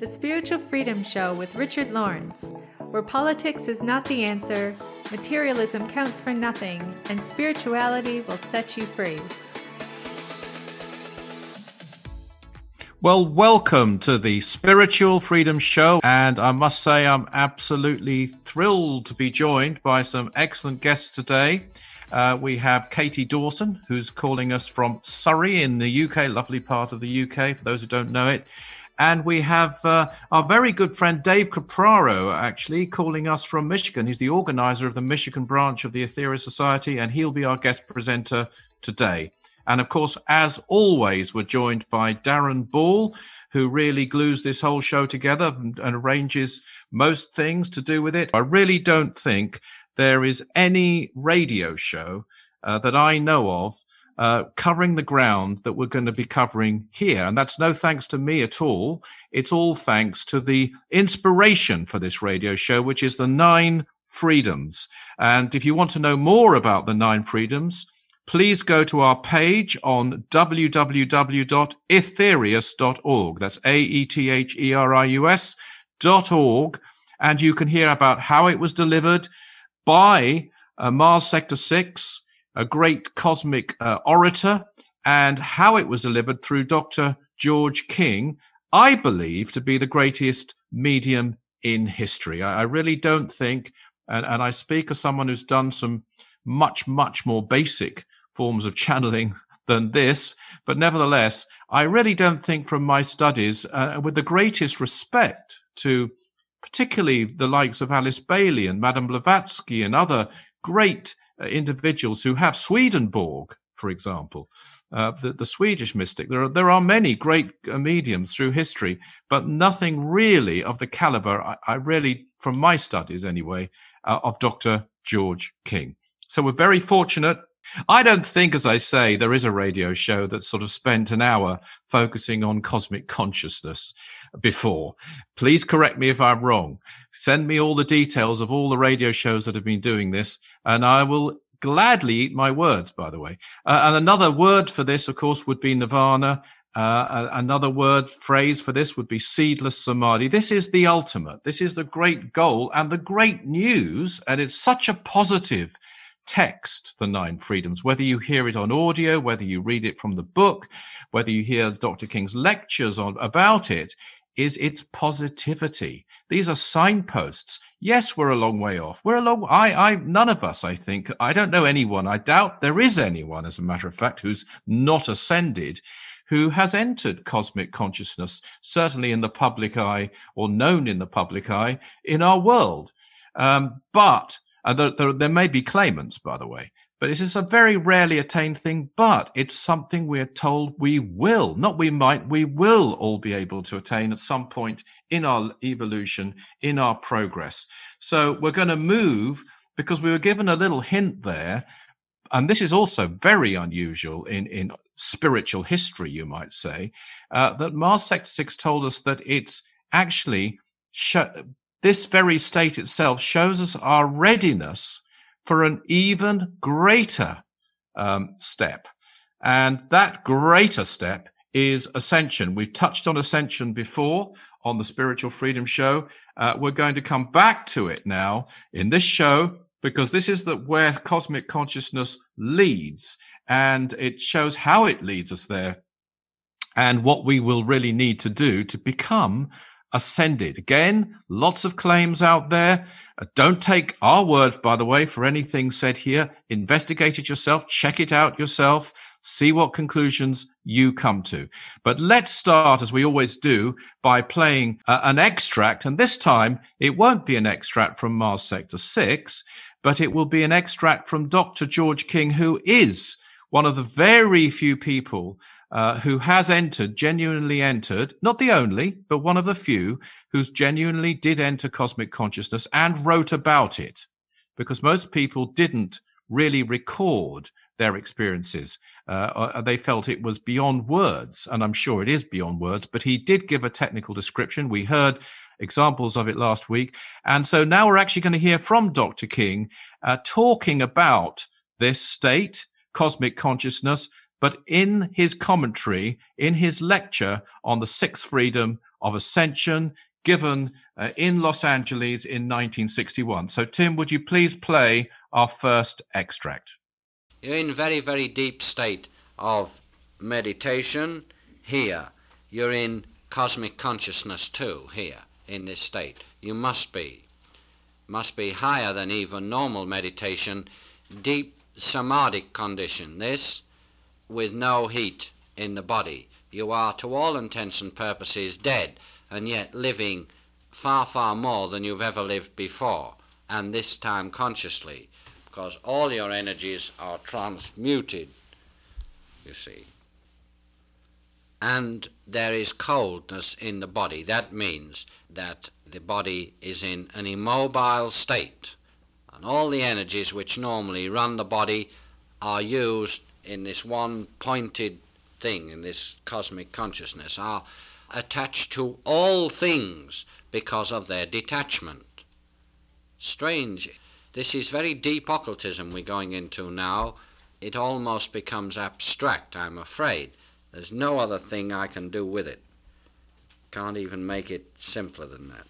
The Spiritual Freedom Show with Richard Lawrence, where politics is not the answer, materialism counts for nothing, and spirituality will set you free. Well, welcome to the Spiritual Freedom Show. And I must say, I'm absolutely thrilled to be joined by some excellent guests today. Uh, we have Katie Dawson, who's calling us from Surrey in the UK, lovely part of the UK, for those who don't know it. And we have uh, our very good friend Dave Capraro, actually, calling us from Michigan. He's the organizer of the Michigan branch of the Aetherius Society, and he'll be our guest presenter today. And of course, as always, we're joined by Darren Ball, who really glues this whole show together and, and, arranges most things to do with it. I really don't think there is any radio show uh, that I know of uh, covering the ground that we're going to be covering here. And that's no thanks to me at all. It's all thanks to the inspiration for this radio show, which is the nine freedoms. And if you want to know more about the nine freedoms, please go to our page on www.aetherius.org. That's A-E-T-H-E-R-I-U-S dot org. And you can hear about how it was delivered by uh, Mars Sector 6, a great cosmic uh, orator, and how it was delivered through Dr. George King, I believe to be the greatest medium in history. I, I really don't think, and, and I speak as someone who's done some much, much more basic forms of channeling than this. But nevertheless, I really don't think from my studies, uh, with the greatest respect to particularly the likes of Alice Bailey and Madame Blavatsky and other great uh, individuals who have Swedenborg, for example, uh, the, the, Swedish mystic. There are, there are many great uh, mediums through history, but nothing really of the caliber, I, I really, from my studies anyway, uh, of Dr. George King. So we're very fortunate I don't think, as I say, there is a radio show that sort of spent an hour focusing on cosmic consciousness before. Please correct me if I'm wrong. Send me all the details of all the radio shows that have been doing this, and I will gladly eat my words, by the way. Uh, and another word for this, of course, would be nirvana. Uh, another word phrase for this would be seedless samadhi. This is the ultimate. This is the great goal and the great news. And it's such a positive text, The Nine Freedoms, whether you hear it on audio, whether you read it from the book, whether you hear Dr. King's lectures on about it, is its positivity. These are signposts. Yes, we're a long way off. We're a long, I, I, none of us, I think, I don't know anyone. I doubt there is anyone, as a matter of fact, who's not ascended, who has entered cosmic consciousness, certainly in the public eye or known in the public eye in our world. Um, but uh, there, there, there, may be claimants, by the way, but this is a very rarely attained thing, but it's something we're told we will, not we might, we will all be able to attain at some point in our evolution, in our progress. So we're going to move because we were given a little hint there. And this is also very unusual in, in spiritual history, you might say, uh, that Mars Sector 6 told us that it's actually sh- this very state itself shows us our readiness for an even greater um, step. And that greater step is ascension. We've touched on ascension before on the Spiritual Freedom Show. Uh, we're going to come back to it now in this show because this is the, where cosmic consciousness leads and it shows how it leads us there and what we will really need to do to become ascended. Again, lots of claims out there. Uh, don't take our word, by the way, for anything said here. Investigate it yourself, check it out yourself, see what conclusions you come to. But let's start, as we always do, by playing uh, an extract. And this time, it won't be an extract from Mars Sector 6, but it will be an extract from Dr. George King, who is one of the very few people uh, who has entered, genuinely entered, not the only, but one of the few who's genuinely did enter cosmic consciousness and wrote about it. Because most people didn't really record their experiences. Uh, uh, they felt it was beyond words, and I'm sure it is beyond words, but he did give a technical description. We heard examples of it last week. And so now we're actually going to hear from Dr. King uh, talking about this state, cosmic consciousness, but in his commentary, in his lecture on the sixth freedom of ascension, given uh, in Los Angeles in 1961. So, Tim, would you please play our first extract? You're in very, very deep state of meditation here. You're in cosmic consciousness too here in this state. You must be. Must be higher than even normal meditation. Deep samadhic condition. This with no heat in the body. You are, to all intents and purposes, dead, and yet living far, far more than you've ever lived before, and this time consciously, because all your energies are transmuted, you see. And there is coldness in the body. That means that the body is in an immobile state, and all the energies which normally run the body are used in this one pointed thing, in this cosmic consciousness, are attached to all things because of their detachment. Strange. This is very deep occultism we're going into now. It almost becomes abstract, I'm afraid. There's no other thing I can do with it. Can't even make it simpler than that.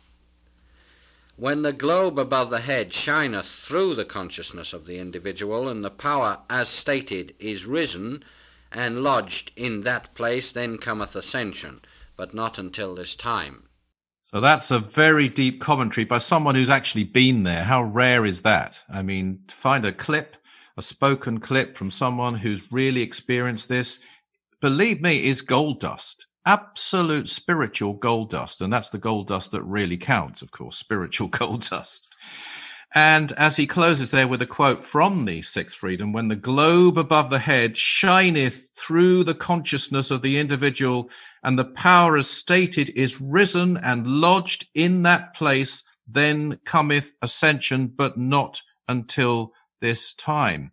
When the globe above the head shineth through the consciousness of the individual, and the power, as stated, is risen and lodged in that place, then cometh ascension but not until this time. So that's a very deep commentary by someone who's actually been there. How rare is that? I mean, to find a clip, a spoken clip from someone who's really experienced this, believe me, is gold dust. Absolute spiritual gold dust. And that's the gold dust that really counts, of course, spiritual gold dust. And as he closes there with a quote from the Sixth Freedom, when the globe above the head shineth through the consciousness of the individual, and the power as stated is risen and lodged in that place, then cometh ascension, but not until this time.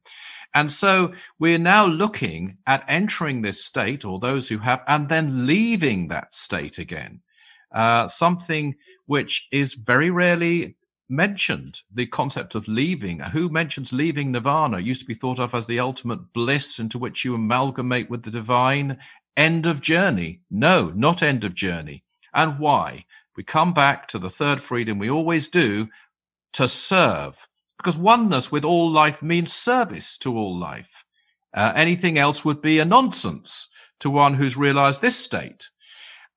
And so we're now looking at entering this state, or those who have, and then leaving that state again. Uh, something which is very rarely mentioned the concept of leaving. Who mentions leaving nirvana? Used to be thought of as the ultimate bliss into which you amalgamate with the divine. End of journey. No, not end of journey. And why? We come back to the third freedom we always do to serve. Because oneness with all life means service to all life. Uh, anything else would be a nonsense to one who's realized this state.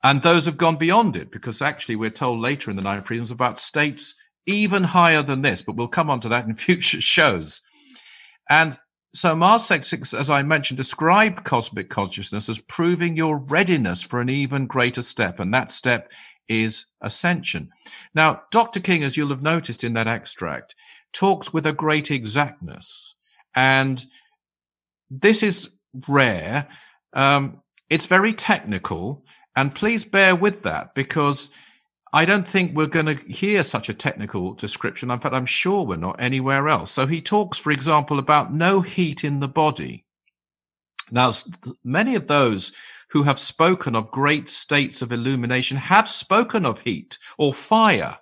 And those have gone beyond it because actually we're told later in the nine freedoms about states even higher than this, but we'll come on to that in future shows. And so Mars 6, as I mentioned, described cosmic consciousness as proving your readiness for an even greater step. And that step is ascension. Now, Dr. King, as you'll have noticed in that extract, talks with a great exactness. And this is rare. Um, it's very technical. And please bear with that because I don't think we're going to hear such a technical description. In fact, I'm sure we're not anywhere else. So he talks, for example, about no heat in the body. Now, many of those who have spoken of great states of illumination have spoken of heat or fire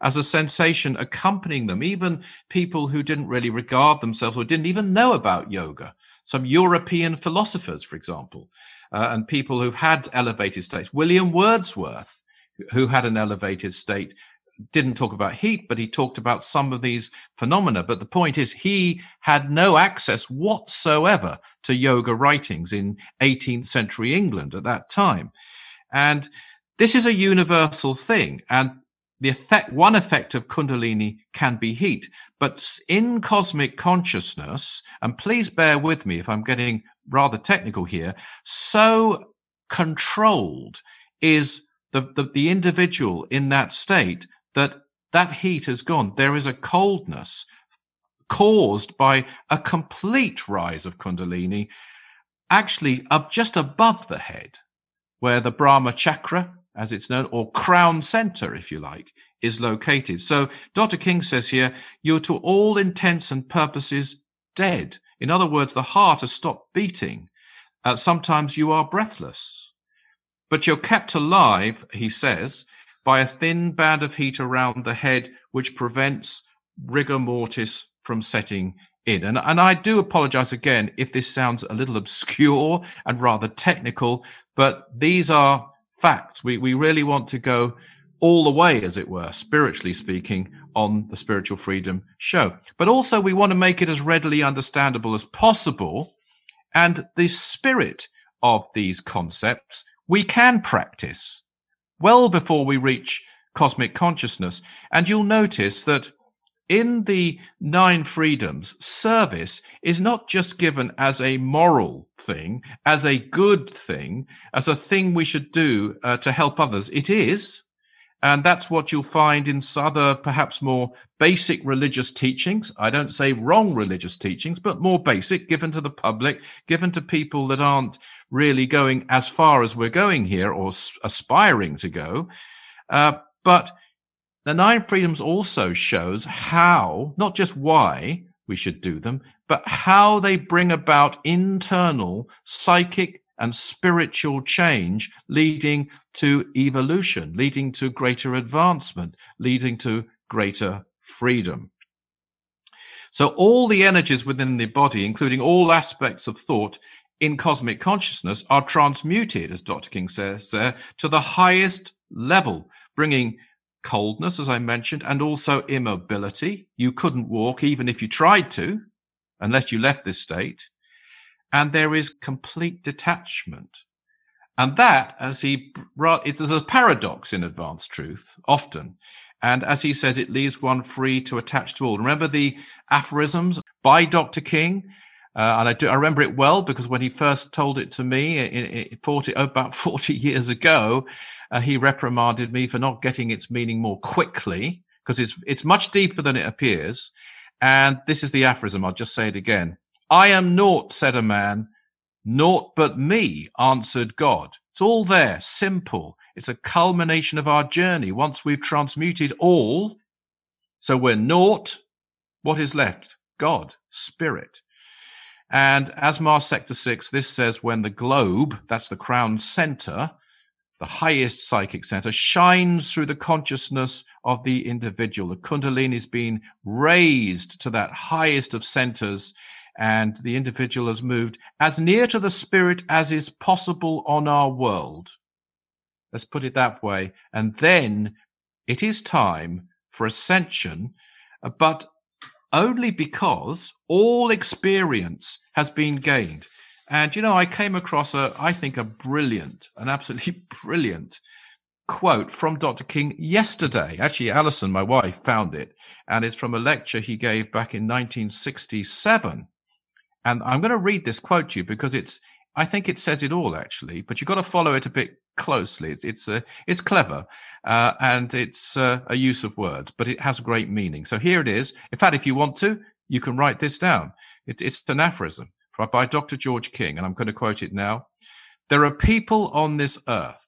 as a sensation accompanying them. Even people who didn't really regard themselves or didn't even know about yoga. Some European philosophers, for example, uh, and people who've had elevated states. William Wordsworth who had an elevated state didn't talk about heat, but he talked about some of these phenomena. But the point is, he had no access whatsoever to yoga writings in 18th century England at that time. And this is a universal thing. And the effect, one effect of Kundalini can be heat, but in cosmic consciousness, and please bear with me if I'm getting rather technical here, so controlled is the, the, the individual in that state that that heat has gone. There is a coldness caused by a complete rise of Kundalini, actually up just above the head, where the Brahma chakra, as it's known, or crown center, if you like, is located. So Dr. King says here, you're to all intents and purposes dead. In other words, the heart has stopped beating. Uh, sometimes you are breathless. But you're kept alive, he says, by a thin band of heat around the head, which prevents rigor mortis from setting in. And, and I do apologize again if this sounds a little obscure and rather technical, but these are facts. We, we really want to go all the way, as it were, spiritually speaking, on the Spiritual Freedom Show. But also, we want to make it as readily understandable as possible. And the spirit of these concepts we can practice well before we reach cosmic consciousness. And you'll notice that in the nine freedoms, service is not just given as a moral thing, as a good thing, as a thing we should do uh, to help others. It is. And that's what you'll find in other, perhaps more basic religious teachings. I don't say wrong religious teachings, but more basic, given to the public, given to people that aren't really going as far as we're going here or aspiring to go. Uh, but the nine freedoms also shows how, not just why we should do them, but how they bring about internal psychic and spiritual change leading to evolution, leading to greater advancement, leading to greater freedom. So all the energies within the body, including all aspects of thought in cosmic consciousness are transmuted, as Dr. King says there, to the highest level, bringing coldness, as I mentioned, and also immobility. You couldn't walk even if you tried to, unless you left this state. And there is complete detachment. And that, as he, it's a paradox in advanced truth, often. And as he says, it leaves one free to attach to all. Remember the aphorisms by Dr. King? Uh, and I do, I remember it well because when he first told it to me in, in 40, about 40 years ago, uh, he reprimanded me for not getting its meaning more quickly because it's, it's much deeper than it appears. And this is the aphorism. I'll just say it again. I am naught, said a man. Naught but me, answered God. It's all there, simple. It's a culmination of our journey. Once we've transmuted all, so we're naught, what is left? God, spirit. And as Mars Sector 6, this says when the globe, that's the crown center, the highest psychic center, shines through the consciousness of the individual. The Kundalini is being raised to that highest of centers, and the individual has moved as near to the spirit as is possible on our world. Let's put it that way. And then it is time for ascension, but only because all experience has been gained. And, you know, I came across a, I think, a brilliant, an absolutely brilliant quote from Dr. King yesterday. Actually, Alison, my wife, found it, and it's from a lecture he gave back in 1967. And I'm going to read this quote to you because it's, I think it says it all, actually, but you've got to follow it a bit closely. It's it's uh, it's clever uh, and it's uh, a use of words, but it has great meaning. So here it is. In fact, if you want to, you can write this down. It, it's an aphorism by Dr. George King, and I'm going to quote it now. There are people on this earth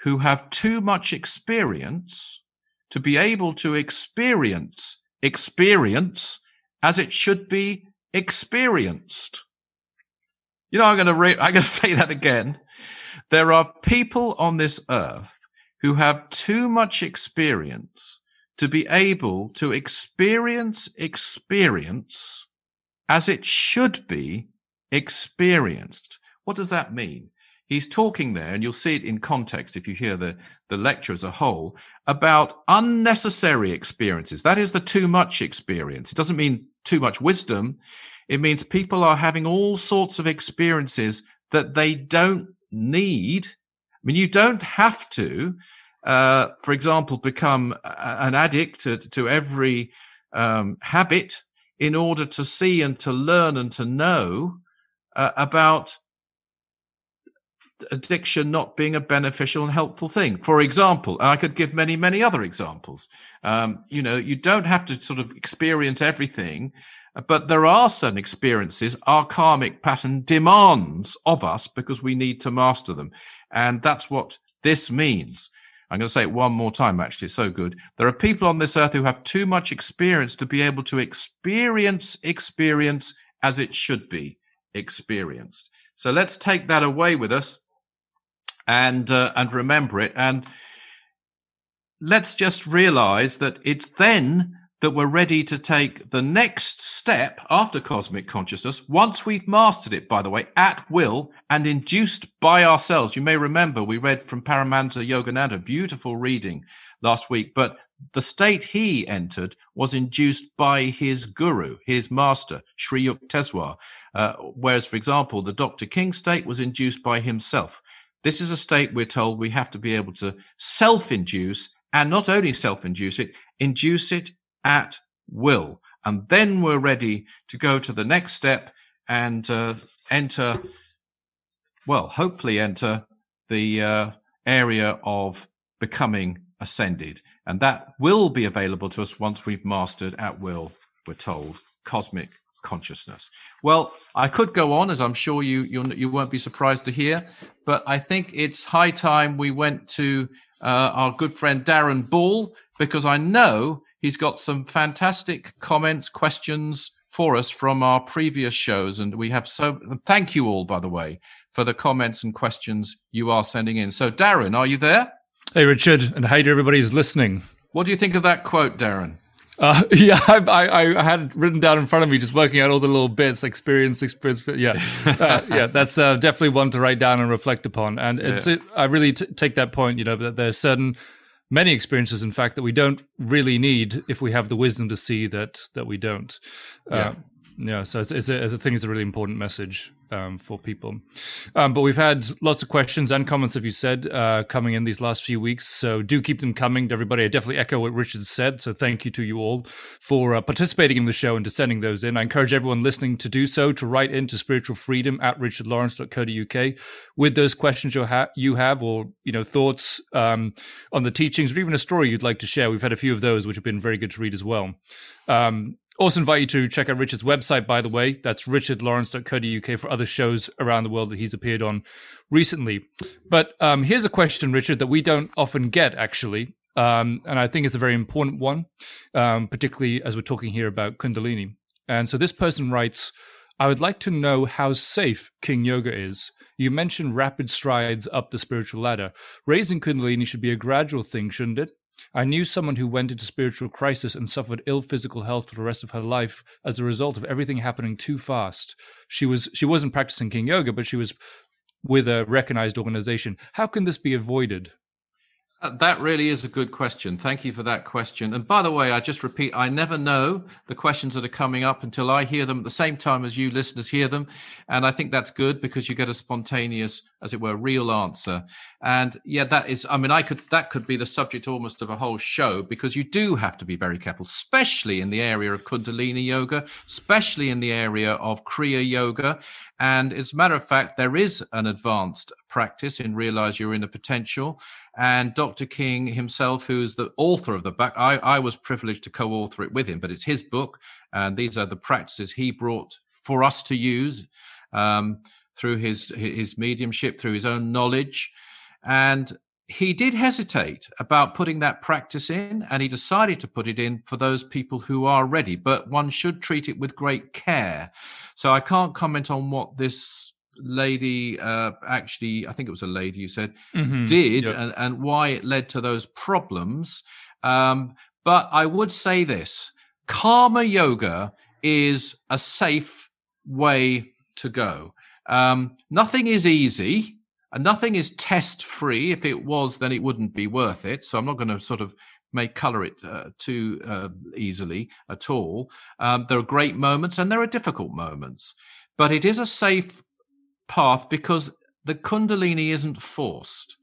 who have too much experience to be able to experience experience as it should be experienced. You know, I'm going to re- I'm going to say that again. There are people on this earth who have too much experience to be able to experience experience as it should be experienced. What does that mean? He's talking there, and you'll see it in context if you hear the, the lecture as a whole, about unnecessary experiences. That is the too much experience. It doesn't mean too much wisdom. It means people are having all sorts of experiences that they don't need. I mean, you don't have to, uh, for example, become an addict to, to every um, habit in order to see and to learn and to know uh, about addiction not being a beneficial and helpful thing. For example, I could give many, many other examples. Um, you know, you don't have to sort of experience everything but there are certain experiences our karmic pattern demands of us because we need to master them. And that's what this means. I'm going to say it one more time, actually. It's so good. There are people on this earth who have too much experience to be able to experience experience as it should be experienced. So let's take that away with us and, uh, and remember it. And let's just realize that it's then that we're ready to take the next step after cosmic consciousness once we've mastered it, by the way, at will and induced by ourselves. You may remember we read from Paramahansa Yogananda, beautiful reading last week, but the state he entered was induced by his guru, his master, Sri Yukteswar. Uh, whereas, for example, the Dr. King state was induced by himself. This is a state we're told we have to be able to self induce and not only self induce it, induce it at will. And then we're ready to go to the next step and uh, enter, well, hopefully enter the uh, area of becoming ascended. And that will be available to us once we've mastered at will, we're told, cosmic consciousness. Well, I could go on, as I'm sure you you, you won't be surprised to hear, but I think it's high time we went to uh, our good friend Darren Ball because I know he's got some fantastic comments, questions for us from our previous shows, and we have so. Thank you all, by the way, for the comments and questions you are sending in. So, Darren, are you there? Hey, Richard, and hey to everybody who's listening. What do you think of that quote, Darren? Uh, yeah, I, I, I, had written down in front of me, just working out all the little bits, experience, experience. Yeah, uh, yeah, that's uh, definitely one to write down and reflect upon. And it's, yeah. it, I really t- take that point. You know, that there's certain many experiences, in fact, that we don't really need if we have the wisdom to see that that we don't. Uh, yeah. So it's, it's, a, it's a thing. It's a really important message um, for people. Um, but we've had lots of questions and comments, as you said, uh, coming in these last few weeks. So do keep them coming, to everybody. I definitely echo what Richard said. So thank you to you all for uh, participating in the show and to sending those in. I encourage everyone listening to do so, to write into spiritual freedom at richardlawrence.co.uk with those questions you, ha- you have or, you know, thoughts um, on the teachings or even a story you'd like to share. We've had a few of those, which have been very good to read as well. Um, also invite you to check out Richard's website, by the way. That's richardlawrence.co.uk for other shows around the world that he's appeared on recently. But um, here's a question, Richard, that we don't often get, actually. Um, and I think it's a very important one, um, particularly as we're talking here about Kundalini. And so this person writes, I would like to know how safe King Yoga is. You mentioned rapid strides up the spiritual ladder. Raising Kundalini should be a gradual thing, shouldn't it? I knew someone who went into spiritual crisis and suffered ill physical health for the rest of her life as a result of everything happening too fast. She was she wasn't practicing king yoga, but she was with a recognized organization. How can this be avoided? Uh, that really is a good question. Thank you for that question. And by the way, I just repeat, I never know the questions that are coming up until I hear them at the same time as you listeners hear them. And I think that's good because you get a spontaneous, as it were, real answer. And yeah, that is, I mean, I could, that could be the subject almost of a whole show because you do have to be very careful, especially in the area of Kundalini yoga, especially in the area of Kriya yoga. And as a matter of fact, there is an advanced practice in Realize Your Inner Potential. And Dr. King himself, who's the author of the book, I, I was privileged to co author it with him, but it's his book. And these are the practices he brought for us to use um, through his, his mediumship, through his own knowledge. And he did hesitate about putting that practice in, and he decided to put it in for those people who are ready. But one should treat it with great care. So I can't comment on what this lady uh, actually, I think it was a lady you said, mm-hmm. did yep. and, and, why it led to those problems. Um, but I would say this karma yoga is a safe way to go. Um, nothing is easy and nothing is test free. If it was, then it wouldn't be worth it. So I'm not going to sort of make color it uh, too uh, easily at all. Um, there are great moments and there are difficult moments, but it is a safe path because the Kundalini isn't forced.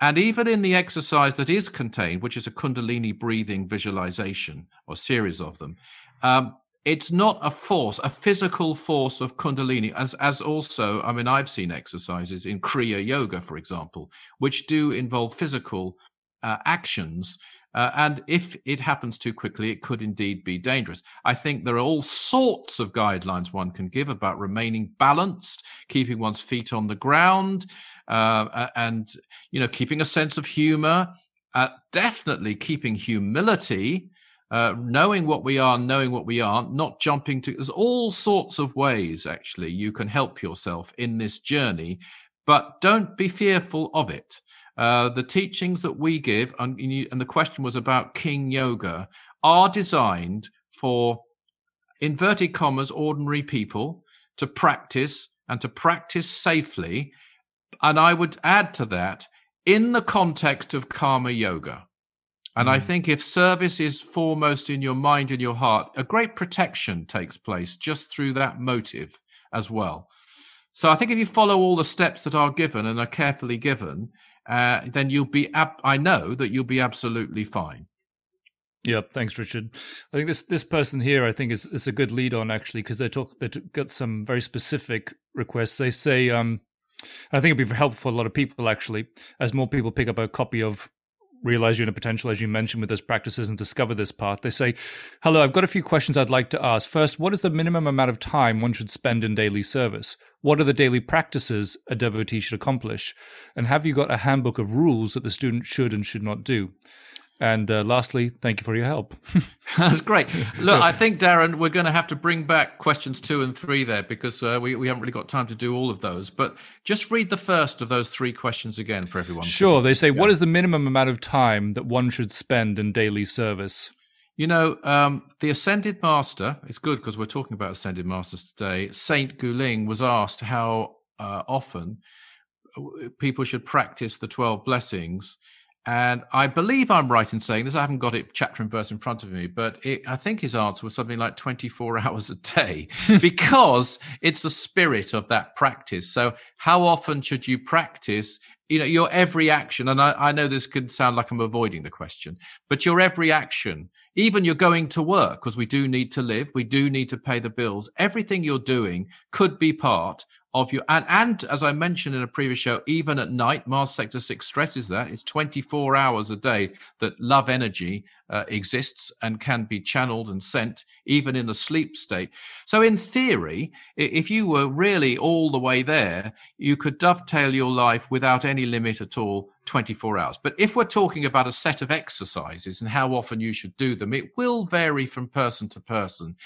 And even in the exercise that is contained, which is a Kundalini breathing visualization or series of them, um, it's not a force, a physical force of Kundalini, as as also, I mean, I've seen exercises in Kriya Yoga, for example, which do involve physical uh, actions. Uh, and if it happens too quickly, it could indeed be dangerous. I think there are all sorts of guidelines one can give about remaining balanced, keeping one's feet on the ground, uh, and you know, keeping a sense of humor. Uh, definitely keeping humility uh, knowing what we are, knowing what we aren't, not jumping to. There's all sorts of ways, actually, you can help yourself in this journey, but don't be fearful of it. Uh, the teachings that we give, and, and the question was about King Yoga, are designed for inverted commas ordinary people to practice and to practice safely. And I would add to that in the context of karma yoga. And. I think if service is foremost in your mind and your heart, a great protection takes place just through that motive as well. So I think if you follow all the steps that are given and are carefully given, uh, then you'll be. Ab- I know that you'll be absolutely fine. Yeah, thanks, Richard. I think this this person here, I think, is is a good lead on actually because they talk they got some very specific requests. They say, um, I think it'd be helpful for a lot of people actually, as more people pick up a copy of realize your inner potential, as you mentioned, with those practices and discover this path. They say, Hello, I've got a few questions I'd like to ask. First, what is the minimum amount of time one should spend in daily service? What are the daily practices a devotee should accomplish? And have you got a handbook of rules that the student should and should not do? And uh, lastly, thank you for your help. That's great. Look, I think, Darren, we're going to have to bring back questions two and three there because uh, we, we haven't really got time to do all of those. But just read the first of those three questions again for everyone. Sure. They say, yeah. what is the minimum amount of time that one should spend in daily service? You know, um, the Ascended Master, it's good because we're talking about Ascended Masters today. Saint Goo-ling was asked how uh, often people should practice the 12 blessings. And I believe I'm right in saying this. I haven't got it chapter and verse in front of me, but it, I think his answer was something like 24 hours a day because it's the spirit of that practice. So, how often should you practice? You know, your every action, and I, I know this could sound like I'm avoiding the question, but your every action, even you're going to work, because we do need to live, we do need to pay the bills, everything you're doing could be part of your and and as I mentioned in a previous show, even at night, Mars Sector Six stresses that it's 24 hours a day that love energy uh, exists and can be channeled and sent even in a sleep state. So, in theory, if you were really all the way there, you could dovetail your life without any limit at all. 24 hours. But if we're talking about a set of exercises and how often you should do them, it will vary from person to person.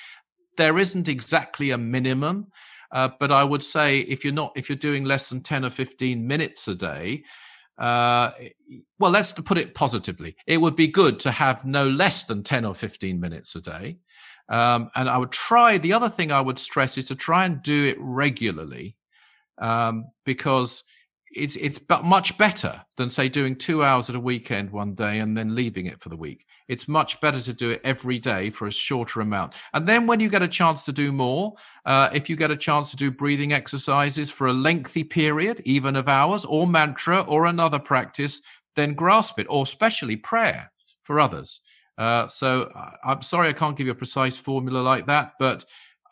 There isn't exactly a minimum. Uh, but I would say if you're not, if you're doing less than 10 or 15 minutes a day, uh, well, let's put it positively. It would be good to have no less than 10 or 15 minutes a day. Um, and I would try, the other thing I would stress is to try and do it regularly um, because it's it's but much better than say doing two hours at a weekend one day and then leaving it for the week. It's much better to do it every day for a shorter amount. And then when you get a chance to do more, uh, if you get a chance to do breathing exercises for a lengthy period, even of hours, or mantra or another practice, then grasp it, or especially prayer for others. Uh, so I'm sorry I can't give you a precise formula like that, but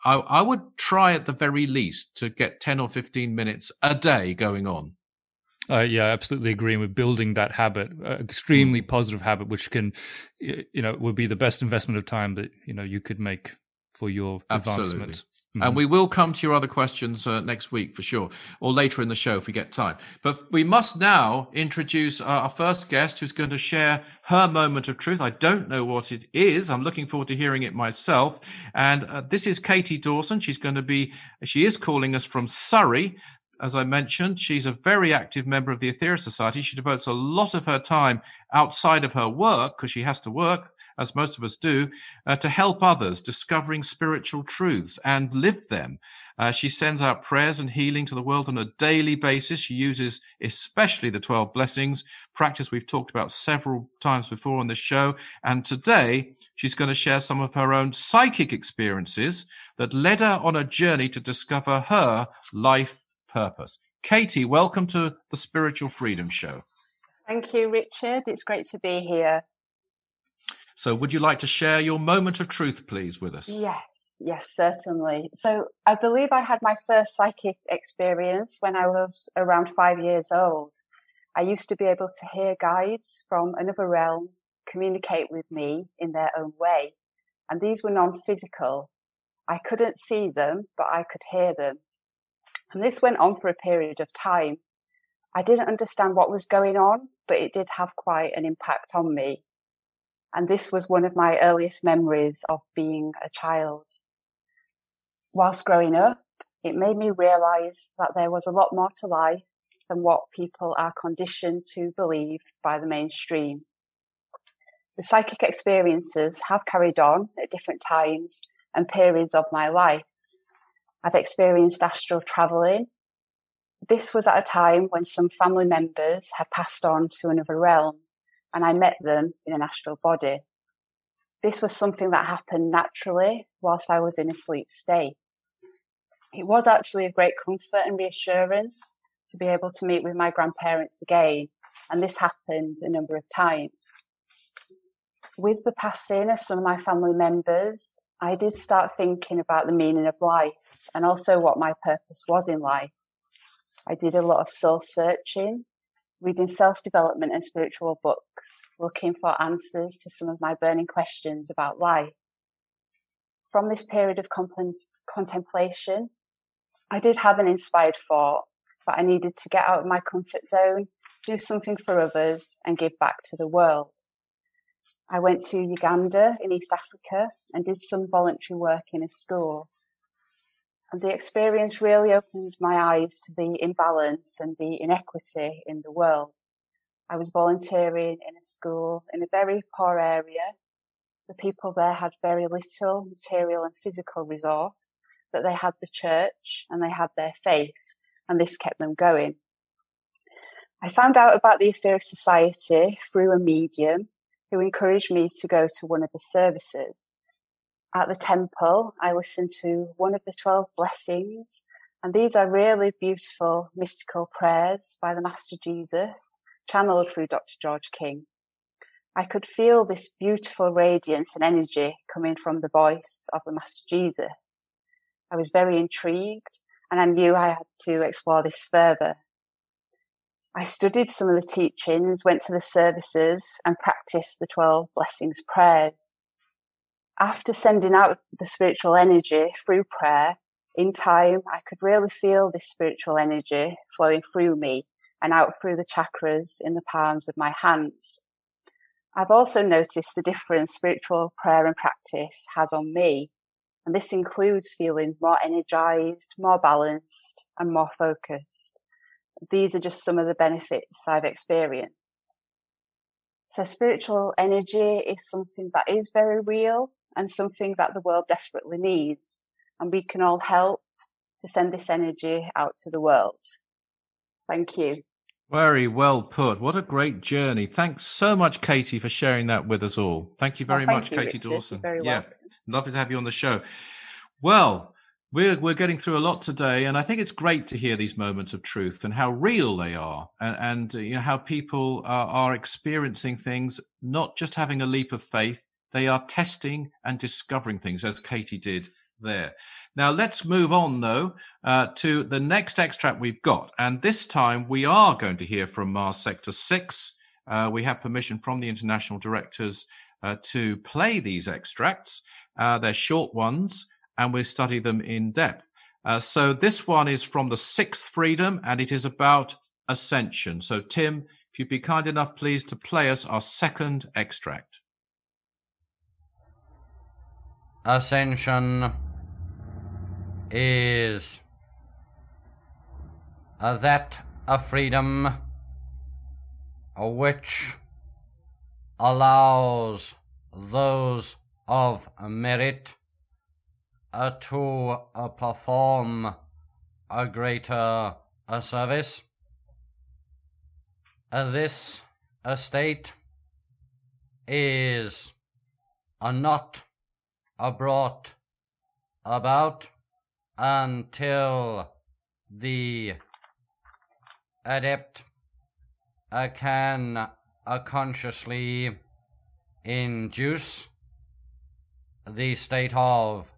I, I would try at the very least to get 10 or 15 minutes a day going on. Uh, yeah, absolutely agreeing with building that habit, uh, extremely mm. positive habit, which can, you know, would be the best investment of time that you know you could make for your absolutely. advancement. Mm-hmm. And we will come to your other questions uh, next week for sure, or later in the show if we get time. But we must now introduce our first guest who's going to share her moment of truth. I don't know what it is. I'm looking forward to hearing it myself. And uh, this is Katie Dawson. She's going to be, she is calling us from Surrey, as I mentioned, she's a very active member of the Aetherius Society. She devotes a lot of her time outside of her work, because she has to work, as most of us do, uh, to help others discovering spiritual truths and live them. Uh, she sends out prayers and healing to the world on a daily basis. She uses especially the 12 blessings, practice we've talked about several times before on this show. And today, she's going to share some of her own psychic experiences that led her on a journey to discover her life purpose. Katie, welcome to the Spiritual Freedom Show. Thank you, Richard. It's great to be here. So, would you like to share your moment of truth, please, with us? Yes, yes, certainly. So, I believe I had my first psychic experience when I was around five years old. I used to be able to hear guides from another realm communicate with me in their own way. And these were non physical. I couldn't see them, but I could hear them. And this went on for a period of time. I didn't understand what was going on, but it did have quite an impact on me. And this was one of my earliest memories of being a child. Whilst growing up, it made me realize that there was a lot more to life than what people are conditioned to believe by the mainstream. The psychic experiences have carried on at different times and periods of my life. I've experienced astral traveling. This was at a time when some family members had passed on to another realm, and I met them in an astral body. This was something that happened naturally whilst I was in a sleep state. It was actually a great comfort and reassurance to be able to meet with my grandparents again, and this happened a number of times. With the passing of some of my family members, I did start thinking about the meaning of life and also what my purpose was in life. I did a lot of soul searching, reading self development and spiritual books, looking for answers to some of my burning questions about life. From this period of contemplation, I did have an inspired thought, but I needed to get out of my comfort zone, do something for others, and give back to the world. I went to Uganda in East Africa and did some voluntary work in a school. And the experience really opened my eyes to the imbalance and the inequity in the world. I was volunteering in a school in a very poor area. The people there had very little material and physical resource, but they had the church and they had their faith, and this kept them going. I found out about the Aetherius Society through a medium who encouraged me to go to one of the services. At the temple, I listened to one of the 12 blessings, and these are really beautiful mystical prayers by the Master Jesus, channeled through Dr. George King. I could feel this beautiful radiance and energy coming from the voice of the Master Jesus. I was very intrigued and I knew I had to explore this further. I studied some of the teachings, went to the services, and practiced the 12 blessings prayers. After sending out the spiritual energy through prayer, in time, I could really feel this spiritual energy flowing through me and out through the chakras in the palms of my hands. I've also noticed the difference spiritual prayer and practice has on me, and this includes feeling more energized, more balanced, and more focused these are just some of the benefits I've experienced. So, spiritual energy is something that is very real and something that the world desperately needs. And we can all help to send this energy out to the world. Thank you. Very well put. What a great journey. Thanks so much, Katie, for sharing that with us all. Thank you oh, very oh, much, you, Katie Richard. Dawson. Yeah, welcome. lovely to have you on the show. Well, we're we're getting through a lot today, and I think it's great to hear these moments of truth and how real they are, and, and you know how people are, are experiencing things, not just having a leap of faith. They are testing and discovering things, as Katie did there. Now let's move on though uh, to the next extract we've got, and this time we are going to hear from Mars Sector Six. Uh, we have permission from the international directors uh, to play these extracts. Uh, they're short ones and we'll study them in depth. Uh, so this one is from the sixth freedom and it is about ascension. So, Tim, if you'd be kind enough, please, to play us our second extract. Ascension is uh, that a freedom a which allows those of merit uh, to uh, perform a greater uh, service. Uh, this estate is uh, not uh, brought about until the adept can consciously induce the state of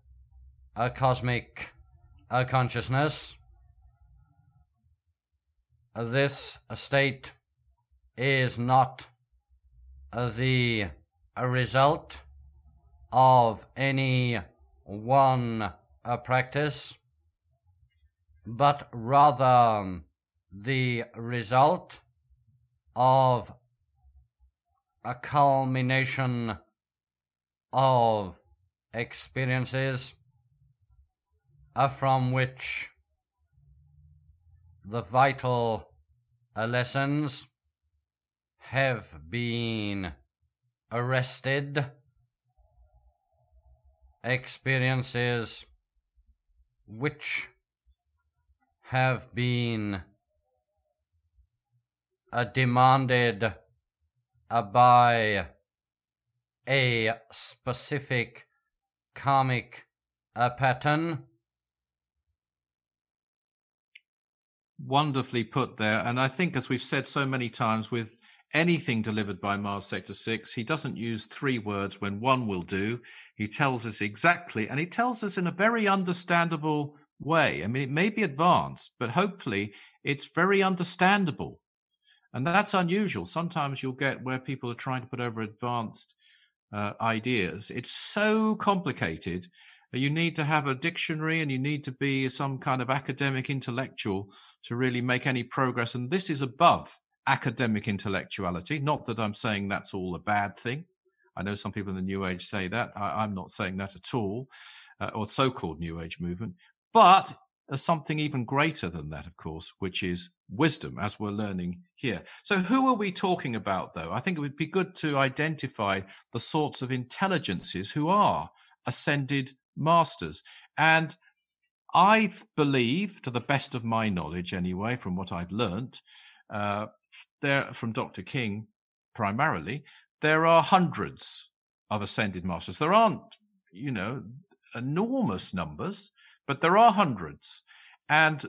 a cosmic a consciousness. This state is not the result of any one uh, practice, but rather the result of a culmination of experiences from which the vital lessons have been arrested, experiences which have been uh, demanded uh, by a specific karmic uh, pattern. Wonderfully put there. And I think, as we've said so many times, with anything delivered by Mars Sector 6, he doesn't use three words when one will do. He tells us exactly, and he tells us in a very understandable way. I mean, it may be advanced, but hopefully it's very understandable. And that's unusual. Sometimes you'll get where people are trying to put over advanced uh, ideas. It's so complicated. You need to have a dictionary and you need to be some kind of academic intellectual to really make any progress. And this is above academic intellectuality. Not that I'm saying that's all a bad thing. I know some people in the New Age say that. I, am not saying that at all, uh, or so called New Age movement. But there's something even greater than that, of course, which is wisdom, as we're learning here. So, who are we talking about, though? I think it would be good to identify the sorts of intelligences who are ascended masters. And I believe, to the best of my knowledge anyway, from what I've learnt, uh, there from Dr. King primarily, there are hundreds of ascended masters. There aren't, you know, enormous numbers, but there are hundreds. And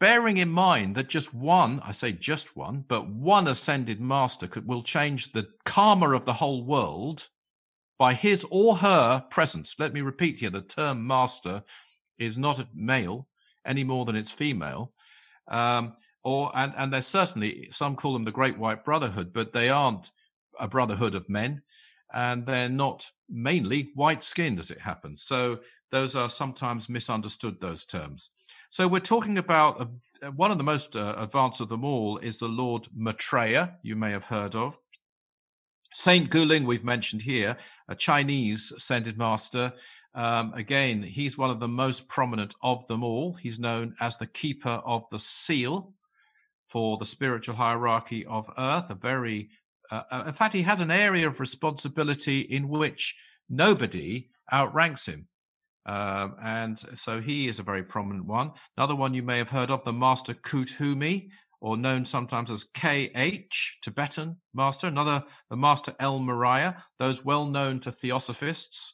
bearing in mind that just one, I say just one, but one ascended master could, will change the karma of the whole world by his or her presence. Let me repeat here the term master is not a male any more than it's female. Um, or and, and there's certainly some call them the Great White Brotherhood, but they aren't a brotherhood of men, and they're not mainly white skinned as it happens. So those are sometimes misunderstood, those terms. So we're talking about uh, one of the most uh, advanced of them all is the Lord Maitreya, you may have heard of. Saint Goo-ling, we've mentioned here, a Chinese ascended master. Um, again, he's one of the most prominent of them all. He's known as the keeper of the seal for the spiritual hierarchy of Earth. A very, uh, uh in fact, he has an area of responsibility in which nobody outranks him. Um, and so he is a very prominent one. Another one you may have heard of, the Master Kuthumi, or known sometimes as KH, Tibetan Master. Another, the Master El Morya, those well known to Theosophists.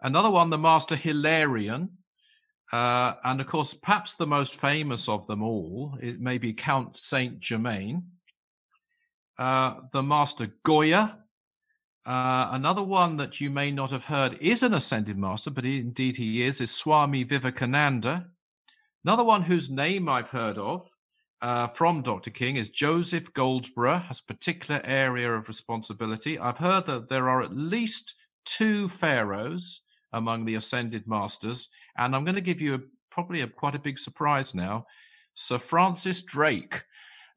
Another one, the Master Hilarion. Uh, and of course, perhaps the most famous of them all, it may be Count Saint Germain. Uh, the Master Goya, uh, another one that you may not have heard is an ascended master, but indeed he is, is Swami Vivekananda. Another one whose name I've heard of uh, from Dr. King is Joseph Goldsborough, has a particular area of responsibility. I've heard that there are at least two pharaohs among the ascended masters, and I'm going to give you a, probably a, quite a big surprise now. Sir Francis Drake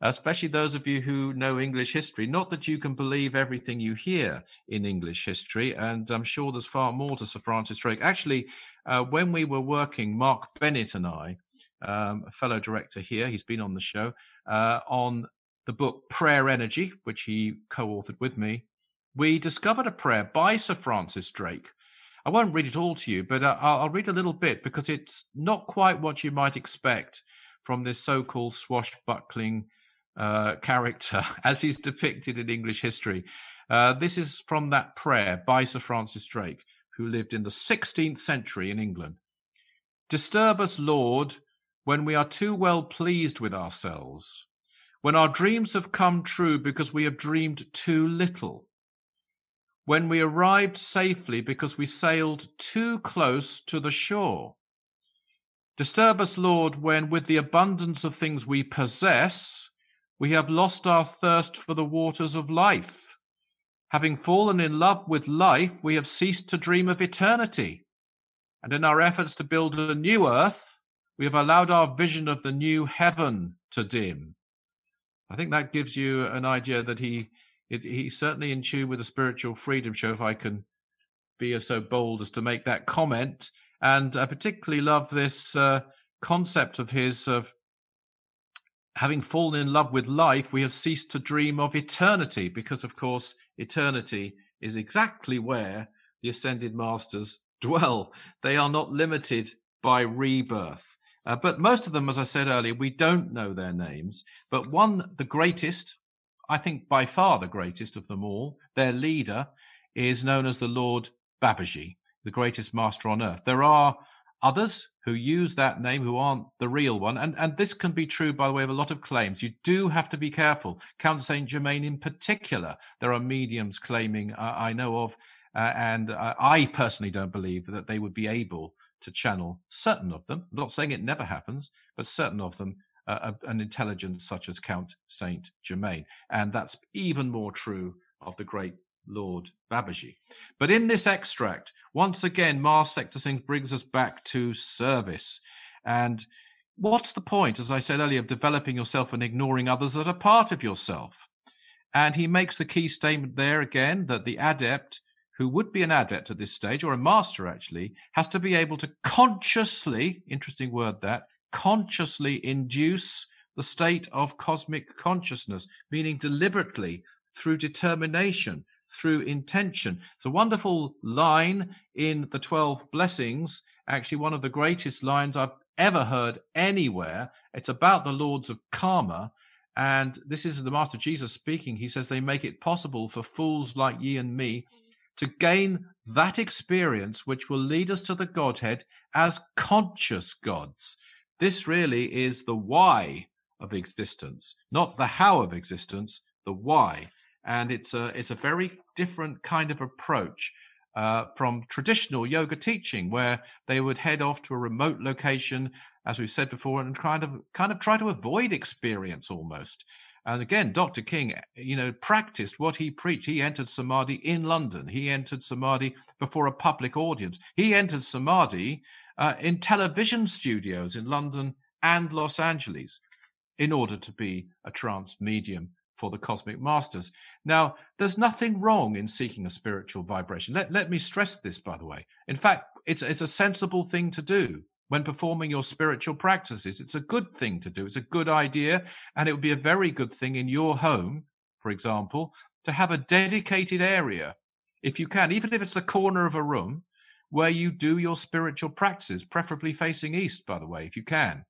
especially those of you who know English history. Not that you can believe everything you hear in English history, and I'm sure there's far more to Sir Francis Drake. Actually, uh, when we were working, Mark Bennett and I, um, a fellow director here, he's been on the show, uh, on the book Prayer Energy, which he co authored with me, we discovered a prayer by Sir Francis Drake. I won't read it all to you, but uh, I'll, read a little bit because it's not quite what you might expect from this so called swashbuckling uh, character as he's depicted in English history. Uh, this is from that prayer by Sir Francis Drake, who lived in the 16th century in England. Disturb us, Lord, when we are too well pleased with ourselves, when our dreams have come true because we have dreamed too little, when we arrived safely because we sailed too close to the shore. Disturb us, Lord, when with the abundance of things we possess, we have lost our thirst for the waters of life. Having fallen in love with life, we have ceased to dream of eternity. And in our efforts to build a new earth, we have allowed our vision of the new heaven to dim. I think that gives you an idea that he it, he's certainly in tune with the spiritual freedom show, if I can be so bold as to make that comment. And I particularly love this uh, concept of his of having fallen in love with life, we have ceased to dream of eternity because, of course, eternity is exactly where the ascended masters dwell. They are not limited by rebirth. Uh, but most of them, as I said earlier, we don't know their names. But one, the greatest, I think by far the greatest of them all, their leader is known as the Lord Babaji, the greatest master on earth. There are others who use that name who aren't the real one. And, and this can be true, by the way, of a lot of claims. You do have to be careful. Count Saint Germain in particular, there are mediums claiming, uh, I know of, uh, and uh, I personally don't believe that they would be able to channel certain of them. I'm not saying it never happens, but certain of them, uh, an intelligence such as Count Saint Germain. And that's even more true of the great Lord Babaji. But in this extract, once again, Mars Sector 6 brings us back to service. And what's the point, as I said earlier, of developing yourself and ignoring others that are part of yourself? And he makes the key statement there again that the adept, who would be an adept at this stage, or a master actually, has to be able to consciously, interesting word that, consciously induce the state of cosmic consciousness, meaning deliberately through determination, through intention. It's a wonderful line in the 12 blessings, actually, one of the greatest lines I've ever heard anywhere. It's about the Lords of Karma. And this is the Master Jesus speaking. He says, They make it possible for fools like ye and me to gain that experience which will lead us to the Godhead as conscious gods. This really is the why of existence, not the how of existence, the why and it's a it's a very different kind of approach uh, from traditional yoga teaching, where they would head off to a remote location, as we've said before, and kind of kind of try to avoid experience almost. And again, Dr. King, you know, practiced what he preached. He entered samadhi in London. He entered samadhi before a public audience. He entered samadhi uh, in television studios in London and Los Angeles in order to be a trance medium for the cosmic masters. Now, there's nothing wrong in seeking a spiritual vibration. Let, let me stress this, by the way. In fact, it's, it's a sensible thing to do when performing your spiritual practices. It's a good thing to do. It's a good idea. And it would be a very good thing in your home, for example, to have a dedicated area, if you can, even if it's the corner of a room, where you do your spiritual practices, preferably facing east, by the way, if you can.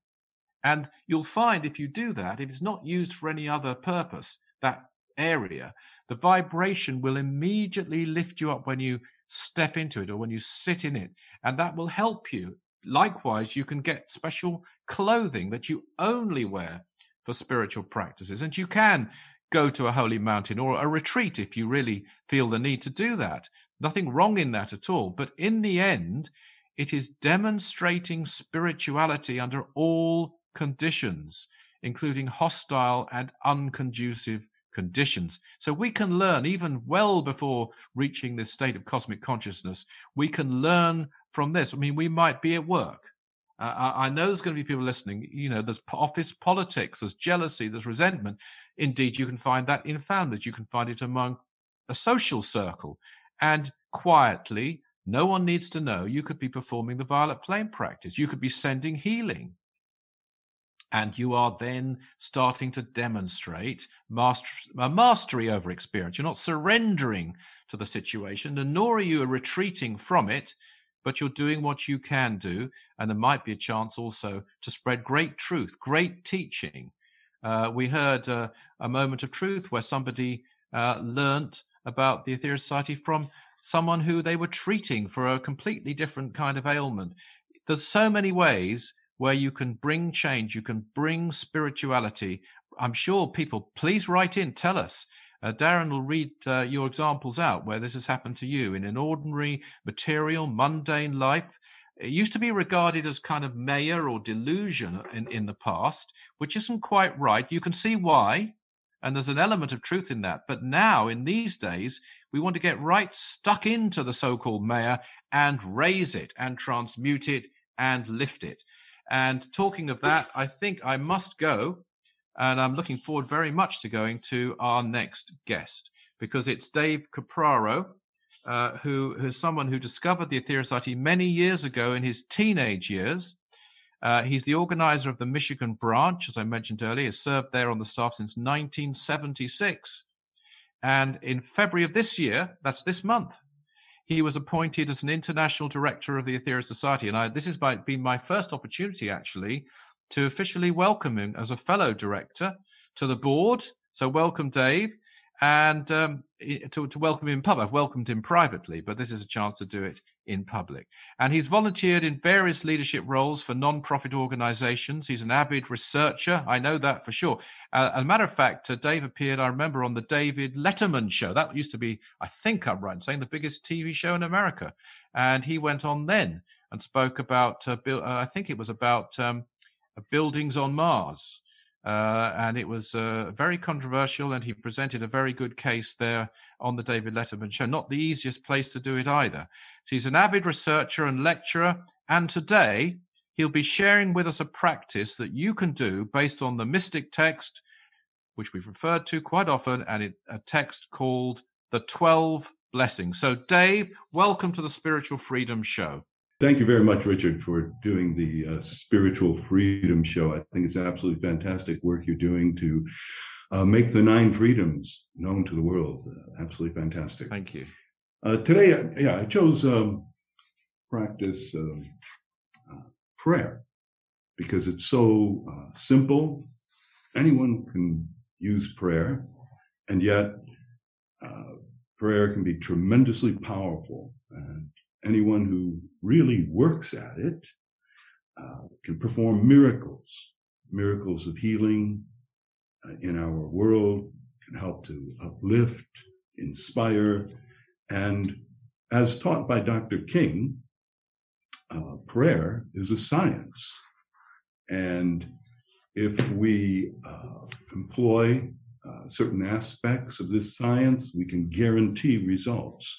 And you'll find if you do that, if it's not used for any other purpose, that area, the vibration will immediately lift you up when you step into it or when you sit in it. And that will help you. Likewise, you can get special clothing that you only wear for spiritual practices. And you can go to a holy mountain or a retreat if you really feel the need to do that. Nothing wrong in that at all. But in the end, it is demonstrating spirituality under all conditions, including hostile and unconducive conditions. So we can learn even well before reaching this state of cosmic consciousness. We can learn from this. I mean, we might be at work. Uh, I know there's going to be people listening. You know, there's office politics, there's jealousy, there's resentment. Indeed, you can find that in families. You can find it among a social circle. And quietly, no one needs to know. You could be performing the violet flame practice. You could be sending healing. And you are then starting to demonstrate master, a mastery over experience. You're not surrendering to the situation, and nor are you retreating from it, but you're doing what you can do. And there might be a chance also to spread great truth, great teaching. Uh, we heard uh, a moment of truth where somebody uh, learnt about the Aetherius Society from someone who they were treating for a completely different kind of ailment. There's so many ways where you can bring change, you can bring spirituality. I'm sure people, please write in, tell us. Uh, Darren will read uh, your examples out where this has happened to you in an ordinary, material, mundane life. It used to be regarded as kind of maya or delusion in, in the past, which isn't quite right. You can see why, and there's an element of truth in that. But now, in these days, we want to get right stuck into the so called maya and raise it and transmute it and lift it. And talking of that, I think I must go. And I'm looking forward very much to going to our next guest because it's Dave Capraro, uh, who is someone who discovered the Aetherius Society many years ago in his teenage years. Uh, he's the organizer of the Michigan branch, as I mentioned earlier, has served there on the staff since 1976. And in February of this year, that's this month, he was appointed as an international director of the Aetherius Society. And I, this has been my first opportunity, actually, to officially welcome him as a fellow director to the board. So, welcome, Dave and um, to, to welcome him in public. I've welcomed him privately, but this is a chance to do it in public. And he's volunteered in various leadership roles for non-profit organizations. He's an avid researcher. I know that for sure. Uh, as a matter of fact, uh, Dave appeared, I remember, on the David Letterman show. That used to be, I think I'm right in saying, the biggest TV show in America. And he went on then and spoke about, uh, uh I think it was about um, buildings on Mars. Uh, and it was uh, very controversial, and he presented a very good case there on the David Letterman show. Not the easiest place to do it either. So he's an avid researcher and lecturer, and today he'll be sharing with us a practice that you can do based on the mystic text, which we've referred to quite often, and it, a text called the 12 Blessings. So, Dave, welcome to the Spiritual Freedom Show. Thank you very much, Richard, for doing the uh, Spiritual Freedom Show. I think it's absolutely fantastic work you're doing to uh, make the nine freedoms known to the world. Uh, absolutely fantastic. Thank you. Uh, today, uh, yeah, I chose um, practice um, uh, prayer because it's so simple. Anyone can use prayer, and yet prayer can be tremendously powerful. And anyone who really works at it uh, can perform miracles, miracles of healing uh, in our world, can help to uplift, inspire, and as taught by Dr. King, uh, prayer is a science. And if we uh, employ uh, certain aspects of this science, we can guarantee results.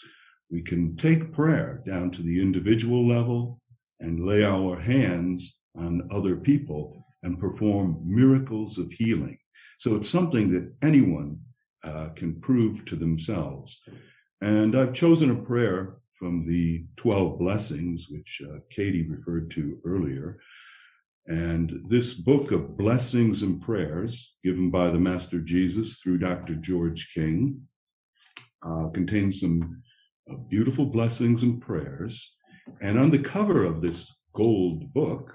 We can take prayer down to the individual level and lay our hands on other people and perform miracles of healing. So it's something that anyone uh, can prove to themselves. And I've chosen a prayer from the 12 blessings, which uh, Katie referred to earlier. And this book of blessings and prayers, given by the Master Jesus through Dr. George King, uh, contains some beautiful blessings and prayers. And on the cover of this gold book,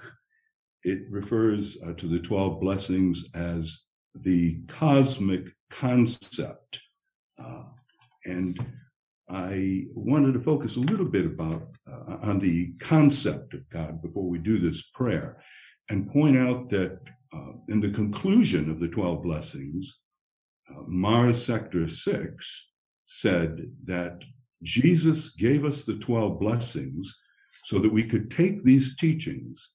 it refers uh, to the 12 blessings as the cosmic concept. Uh, and I wanted to focus a little bit about uh, on the concept of God before we do this prayer and point out that uh, in the conclusion of the 12 blessings, uh, Mars Sector 6 said that Jesus gave us the 12 blessings so that we could take these teachings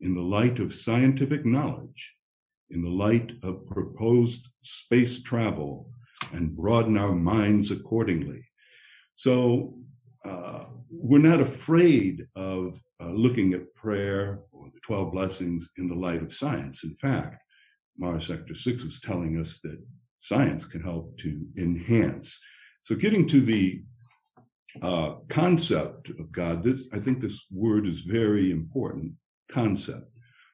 in the light of scientific knowledge, in the light of proposed space travel, and broaden our minds accordingly. So uh, we're not afraid of uh, looking at prayer or the 12 blessings in the light of science. In fact, Mars Sector 6 is telling us that science can help to enhance. So, getting to the uh, concept of God. This, I think this word is very important concept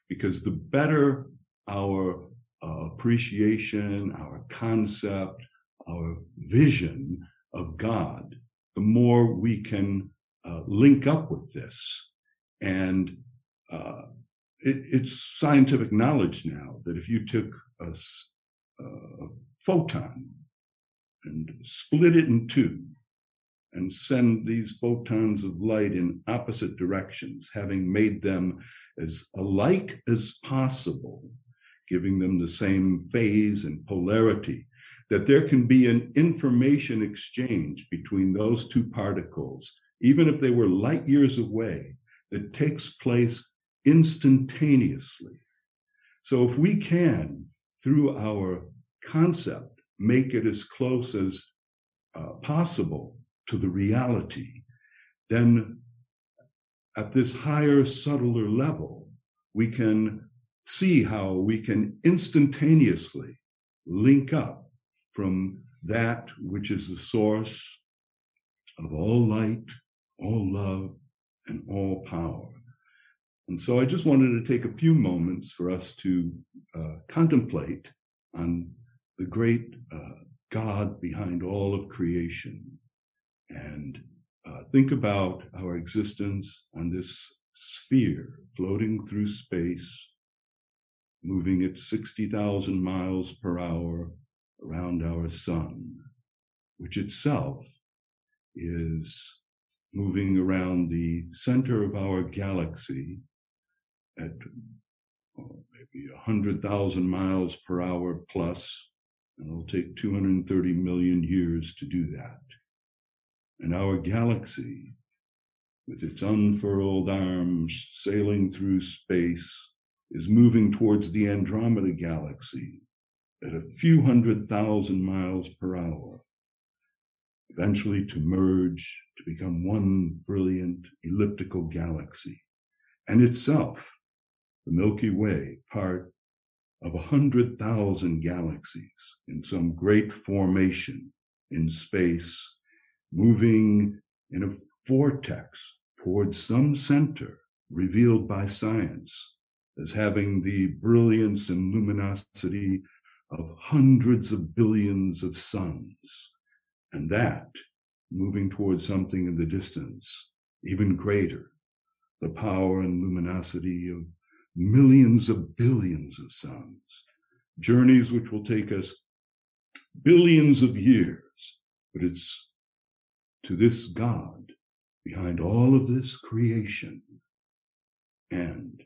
because the better our uh, appreciation, our concept, our vision of God, the more we can uh, link up with this. And uh, it, it's scientific knowledge now that if you took a, a photon and split it in two, and send these photons of light in opposite directions, having made them as alike as possible, giving them the same phase and polarity, that there can be an information exchange between those two particles, even if they were light years away, that takes place instantaneously. So if we can, through our concept, make it as close as uh, possible to the reality, then at this higher, subtler level, we can see how we can instantaneously link up from that which is the source of all light, all love, and all power. And so I just wanted to take a few moments for us to uh, contemplate on the great uh, God behind all of creation. And uh, think about our existence on this sphere floating through space, moving at 60,000 miles per hour around our sun, which itself is moving around the center of our galaxy at oh, maybe 100,000 miles per hour plus, and it'll take 230 million years to do that. And our galaxy, with its unfurled arms sailing through space, is moving towards the Andromeda galaxy at a few hundred thousand miles per hour, eventually to merge to become one brilliant elliptical galaxy, and itself, the Milky Way, part of a hundred thousand galaxies in some great formation in space, moving in a vortex towards some center revealed by science as having the brilliance and luminosity of hundreds of billions of suns. And that moving towards something in the distance, even greater, the power and luminosity of millions of billions of suns, journeys which will take us billions of years, but it's to this God behind all of this creation and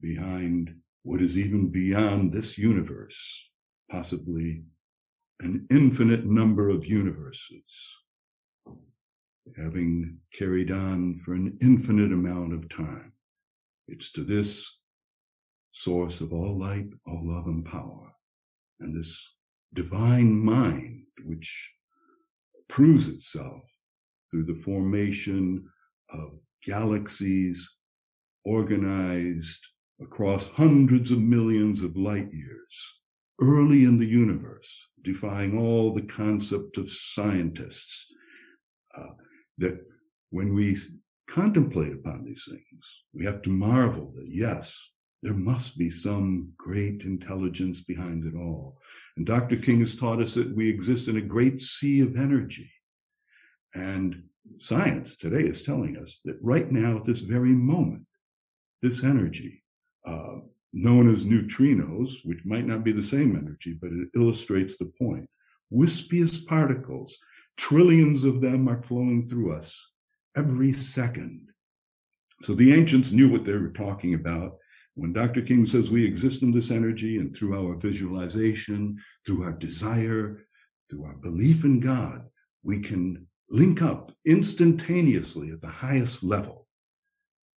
behind what is even beyond this universe, possibly an infinite number of universes, having carried on for an infinite amount of time. It's to this source of all light, all love, and power, and this divine mind, which proves itself through the formation of galaxies organized across hundreds of millions of light years, early in the universe, defying all the concept of scientists, uh, that when we contemplate upon these things, we have to marvel that yes, there must be some great intelligence behind it all. And Dr. King has taught us that we exist in a great sea of energy. And science today is telling us that right now, at this very moment, this energy, uh, known as neutrinos, which might not be the same energy, but it illustrates the point. Wispiest particles, trillions of them are flowing through us every second. So the ancients knew what they were talking about. When Dr. King says we exist in this energy and through our visualization, through our desire, through our belief in God, we can link up instantaneously at the highest level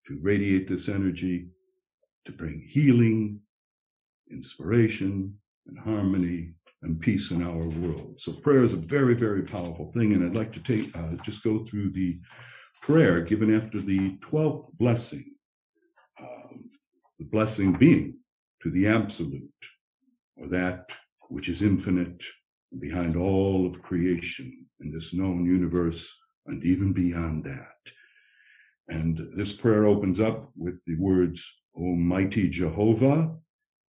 to radiate this energy, to bring healing, inspiration, and harmony and peace in our world. So prayer is a very, very powerful thing. And I'd like to take uh, just go through the prayer given after the 12th blessing. Um, the blessing being to the absolute, or that which is infinite behind all of creation in this known universe and even beyond that. And this prayer opens up with the words, Almighty Jehovah.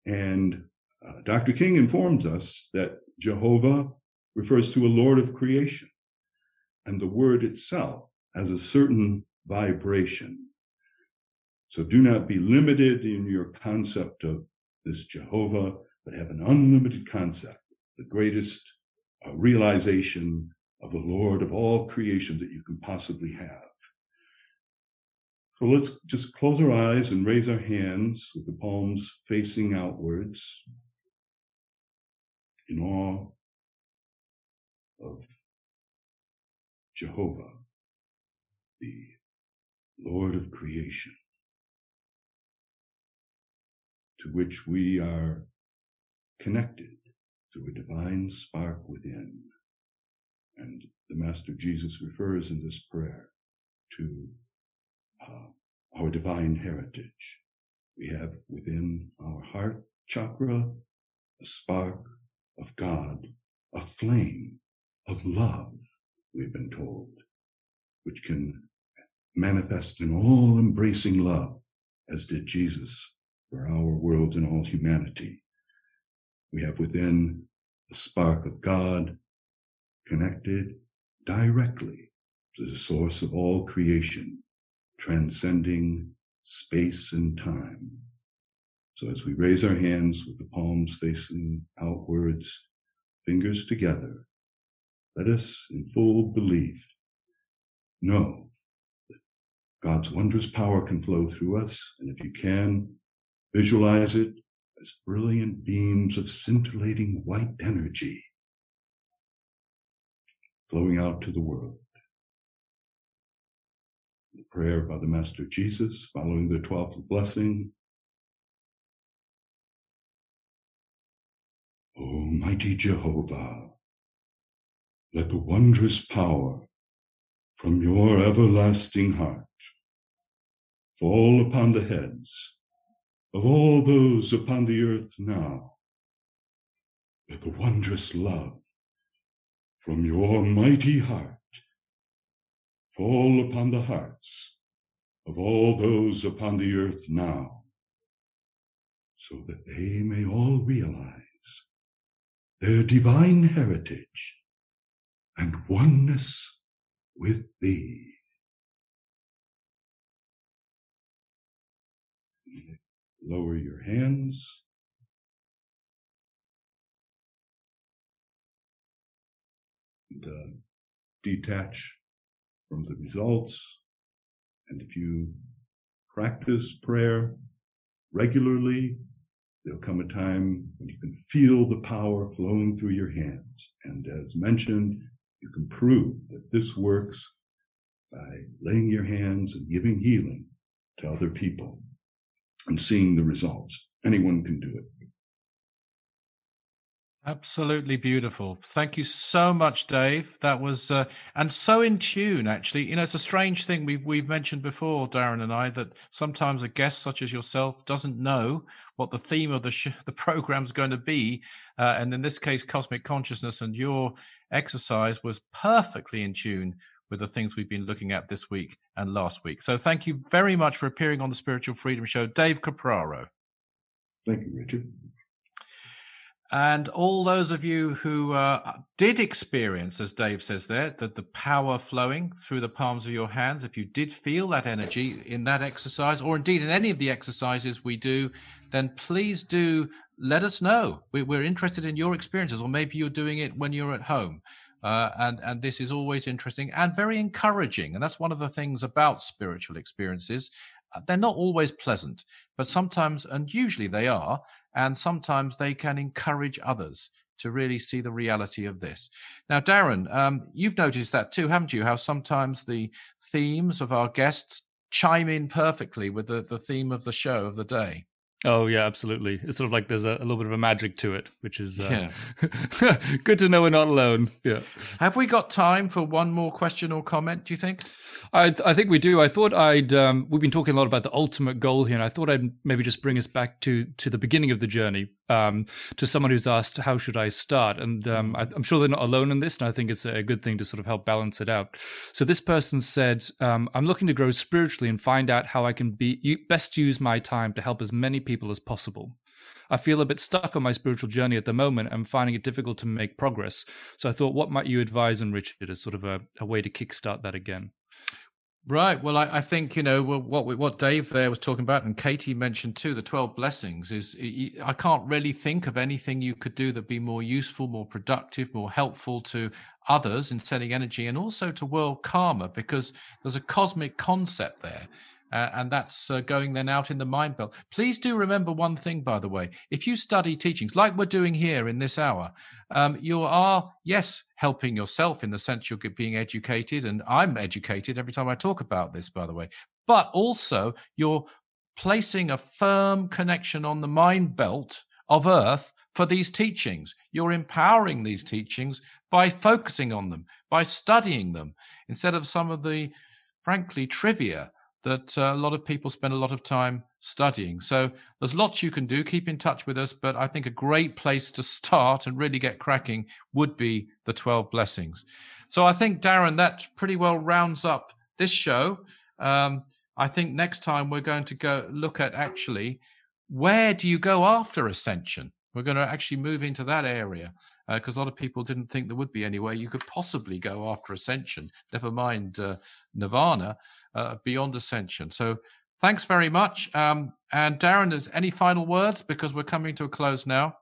And uh, Dr. King informs us that Jehovah refers to a Lord of creation. And the word itself has a certain vibration. So do not be limited in your concept of this Jehovah, but have an unlimited concept, the greatest uh, realization of the Lord of all creation that you can possibly have. So let's just close our eyes and raise our hands with the palms facing outwards in awe of Jehovah, the Lord of creation, to which we are connected through a divine spark within. And the Master Jesus refers in this prayer to uh, our divine heritage. We have within our heart chakra a spark of God, a flame of love, we've been told, which can manifest in all embracing love, as did Jesus for our world and all humanity. We have within a spark of God, connected directly to the source of all creation, transcending space and time. So as we raise our hands with the palms facing outwards, fingers together, let us, in full belief, know that God's wondrous power can flow through us. And if you can, visualize it as brilliant beams of scintillating white energy flowing out to the world. The prayer by the Master Jesus, following the 12th blessing. O mighty Jehovah, let the wondrous power from your everlasting heart fall upon the heads of all those upon the earth now. Let the wondrous love from your mighty heart fall upon the hearts of all those upon the earth now, so that they may all realize their divine heritage and oneness with thee. Lower your hands. And, uh, detach from the results. And if you practice prayer regularly, there'll come a time when you can feel the power flowing through your hands. And as mentioned, you can prove that this works by laying your hands and giving healing to other people and seeing the results. Anyone can do it. Absolutely beautiful. Thank you so much, Dave. That was uh, and so in tune. Actually, you know, it's a strange thing we've we've mentioned before, Darren and I, that sometimes a guest such as yourself doesn't know what the theme of the sh- the program's going to be, uh, and in this case, cosmic consciousness. And your exercise was perfectly in tune with the things we've been looking at this week and last week. So, thank you very much for appearing on the Spiritual Freedom Show, Dave Capraro. Thank you, Richard. And all those of you who uh, did experience, as Dave says there, that the power flowing through the palms of your hands, if you did feel that energy in that exercise, or indeed in any of the exercises we do, then please do let us know. We're interested in your experiences, or maybe you're doing it when you're at home. Uh, and and this is always interesting and very encouraging. And that's one of the things about spiritual experiences. Uh, they're not always pleasant, but sometimes, and usually they are, and sometimes they can encourage others to really see the reality of this. Now, Darren, um, you've noticed that too, haven't you? How sometimes the themes of our guests chime in perfectly with the, the theme of the show of the day. Oh yeah, absolutely. It's sort of like there's a, a little bit of a magic to it, which is uh, yeah. good to know we're not alone. Yeah. Have we got time for one more question or comment? Do you think? I I think we do. I thought I'd um, we've been talking a lot about the ultimate goal here, and I thought I'd maybe just bring us back to to the beginning of the journey. Um, to someone who's asked, "How should I start?" and um, I, am sure they're not alone in this, and I think it's a good thing to sort of help balance it out. So this person said, um, "I'm looking to grow spiritually and find out how I can be best use my time to help as many people." people as possible. I feel a bit stuck on my spiritual journey at the moment and finding it difficult to make progress. So I thought, what might you advise, and Richard, as sort of a, a way to kickstart that again? Right. Well, I, I, think you know what what Dave there was talking about, and Katie mentioned too. The twelve blessings is I can't really think of anything you could do that'd be more useful, more productive, more helpful to others in sending energy, and also to world karma, because there's a cosmic concept there. Uh, and that's uh, going then out in the mind belt. Please do remember one thing, by the way. If you study teachings, like we're doing here in this hour, um, you are, yes, helping yourself in the sense you're being educated. And I'm educated every time I talk about this, by the way. But also, you're placing a firm connection on the mind belt of Earth for these teachings. You're empowering these teachings by focusing on them, by studying them, instead of some of the, frankly, trivia that uh, a lot of people spend a lot of time studying. So there's lots you can do. Keep in touch with us, but I think a great place to start and really get cracking would be the 12 blessings. So I think, Darren, that pretty well rounds up this show. Um, I think next time we're going to go look at actually where do you go after ascension? We're going to actually move into that area because uh, a lot of people didn't think there would be anywhere you could possibly go after ascension, never mind uh, nirvana, uh, beyond ascension. So thanks very much. Um, and Darren, is any final words? Because we're coming to a close now.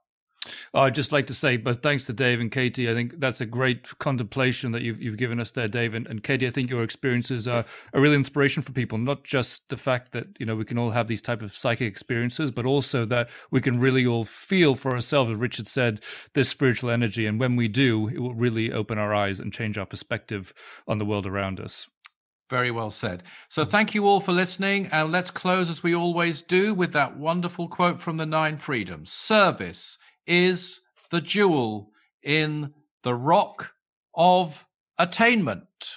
I'd just like to say, but thanks to Dave and Katie, I think that's a great contemplation that you've, you've given us there, Dave. And, and Katie, I think your experiences are a real inspiration for people, not just the fact that, you know, we can all have these type of psychic experiences, but also that we can really all feel for ourselves, as Richard said, this spiritual energy. And when we do, it will really open our eyes and change our perspective on the world around us. Very well said. So thank you all for listening. And let's close as we always do with that wonderful quote from the Nine Freedoms Service is the jewel in the rock of attainment.